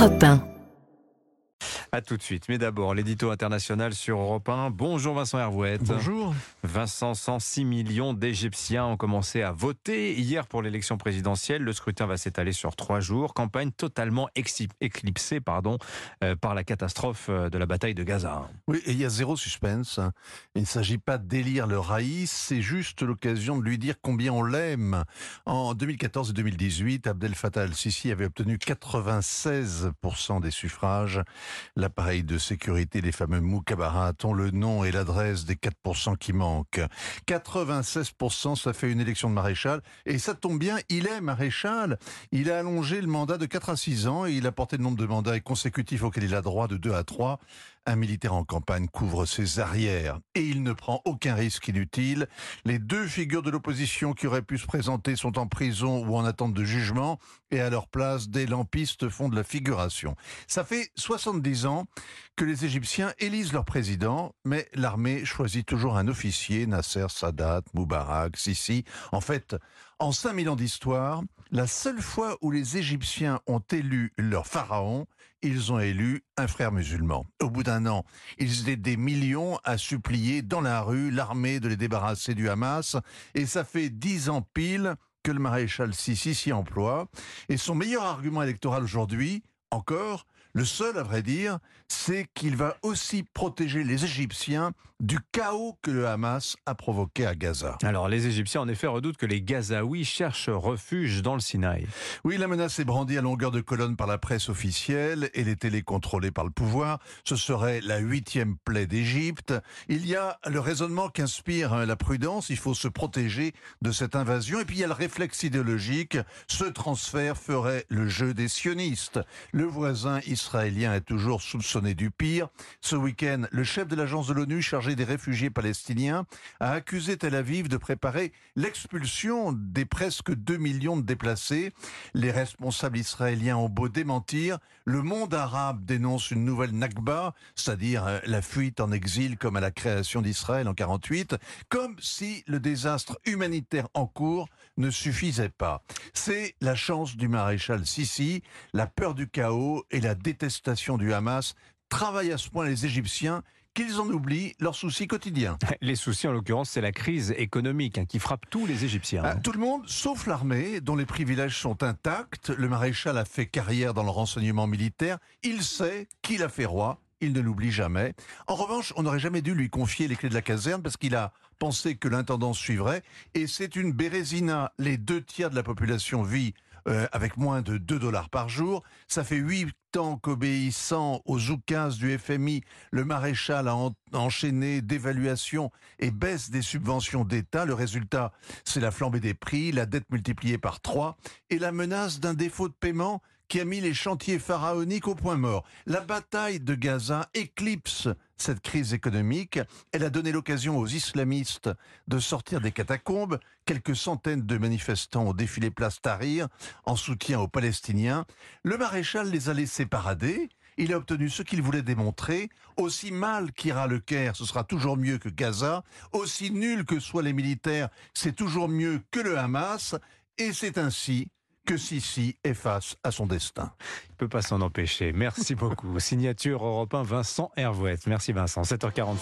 Europe 1. Tout de suite. Mais d'abord, l'édito international sur Europe 1. Bonjour Vincent Hervouette. Bonjour. Vincent, 106 millions d'Égyptiens ont commencé à voter hier pour l'élection présidentielle. Le scrutin va s'étaler sur trois jours. Campagne totalement éclipsée pardon, euh, par la catastrophe euh, de la bataille de Gaza. Oui, et il y a zéro suspense. Il ne s'agit pas d'élire le raïs, c'est juste l'occasion de lui dire combien on l'aime. En 2014 et 2018, Abdel Fattah al-Sisi avait obtenu 96% des suffrages. L'appareil de sécurité des fameux Moukabarat ont le nom et l'adresse des 4% qui manquent. 96%, ça fait une élection de maréchal. Et ça tombe bien, il est maréchal. Il a allongé le mandat de 4 à 6 ans et il a porté le nombre de mandats consécutifs auxquels il a droit de 2 à 3. Un militaire en campagne couvre ses arrières et il ne prend aucun risque inutile. Les deux figures de l'opposition qui auraient pu se présenter sont en prison ou en attente de jugement et à leur place, des lampistes font de la figuration. Ça fait 70 ans que les Égyptiens élisent leur président, mais l'armée choisit toujours un officier, Nasser, Sadat, Moubarak, Sisi. En fait, en 5000 ans d'histoire, la seule fois où les Égyptiens ont élu leur pharaon, ils ont élu un frère musulman. Au bout d'un an, ils étaient des millions à supplier dans la rue l'armée de les débarrasser du Hamas, et ça fait dix ans pile que le maréchal Sisi s'y emploie. Et son meilleur argument électoral aujourd'hui, encore, le seul, à vrai dire, c'est qu'il va aussi protéger les Égyptiens du chaos que le Hamas a provoqué à Gaza. Alors, les Égyptiens, en effet, redoutent que les Gazaouis cherchent refuge dans le Sinaï. Oui, la menace est brandie à longueur de colonne par la presse officielle et les télés contrôlées par le pouvoir. Ce serait la huitième plaie d'Égypte. Il y a le raisonnement qu'inspire hein, la prudence. Il faut se protéger de cette invasion. Et puis, il y a le réflexe idéologique. Ce transfert ferait le jeu des sionistes. Le voisin israélien est toujours soupçonné du pire. Ce week-end, le chef de l'agence de l'ONU chargé des réfugiés palestiniens a accusé Tel Aviv de préparer l'expulsion des presque 2 millions de déplacés. Les responsables israéliens ont beau démentir, le monde arabe dénonce une nouvelle Nakba, c'est-à-dire euh, la fuite en exil comme à la création d'Israël en 48, comme si le désastre humanitaire en cours ne suffisait pas. C'est la chance du maréchal Sisi, la peur du chaos et la détestation du Hamas travaillent à ce point les Égyptiens qu'ils en oublient leurs soucis quotidiens. Les soucis, en l'occurrence, c'est la crise économique hein, qui frappe tous les Égyptiens. Ah, tout le monde, sauf l'armée, dont les privilèges sont intacts. Le maréchal a fait carrière dans le renseignement militaire. Il sait qu'il a fait roi. Il ne l'oublie jamais. En revanche, on n'aurait jamais dû lui confier les clés de la caserne parce qu'il a pensé que l'intendance suivrait. Et c'est une bérésina. Les deux tiers de la population vit euh, avec moins de 2 dollars par jour. Ça fait 8 ans qu'obéissant aux oukas du FMI, le maréchal a enchaîné dévaluation et baisse des subventions d'État. Le résultat, c'est la flambée des prix, la dette multipliée par 3 et la menace d'un défaut de paiement qui a mis les chantiers pharaoniques au point mort. La bataille de Gaza éclipse cette crise économique. Elle a donné l'occasion aux islamistes de sortir des catacombes. Quelques centaines de manifestants ont défilé place Tahrir en soutien aux Palestiniens. Le maréchal les a laissés parader. Il a obtenu ce qu'il voulait démontrer. Aussi mal qu'ira le Caire, ce sera toujours mieux que Gaza. Aussi nul que soient les militaires, c'est toujours mieux que le Hamas. Et c'est ainsi que Sissi est face à son destin. Il ne peut pas s'en empêcher. Merci beaucoup. Signature européen Vincent Hervouette. Merci Vincent. 7h45.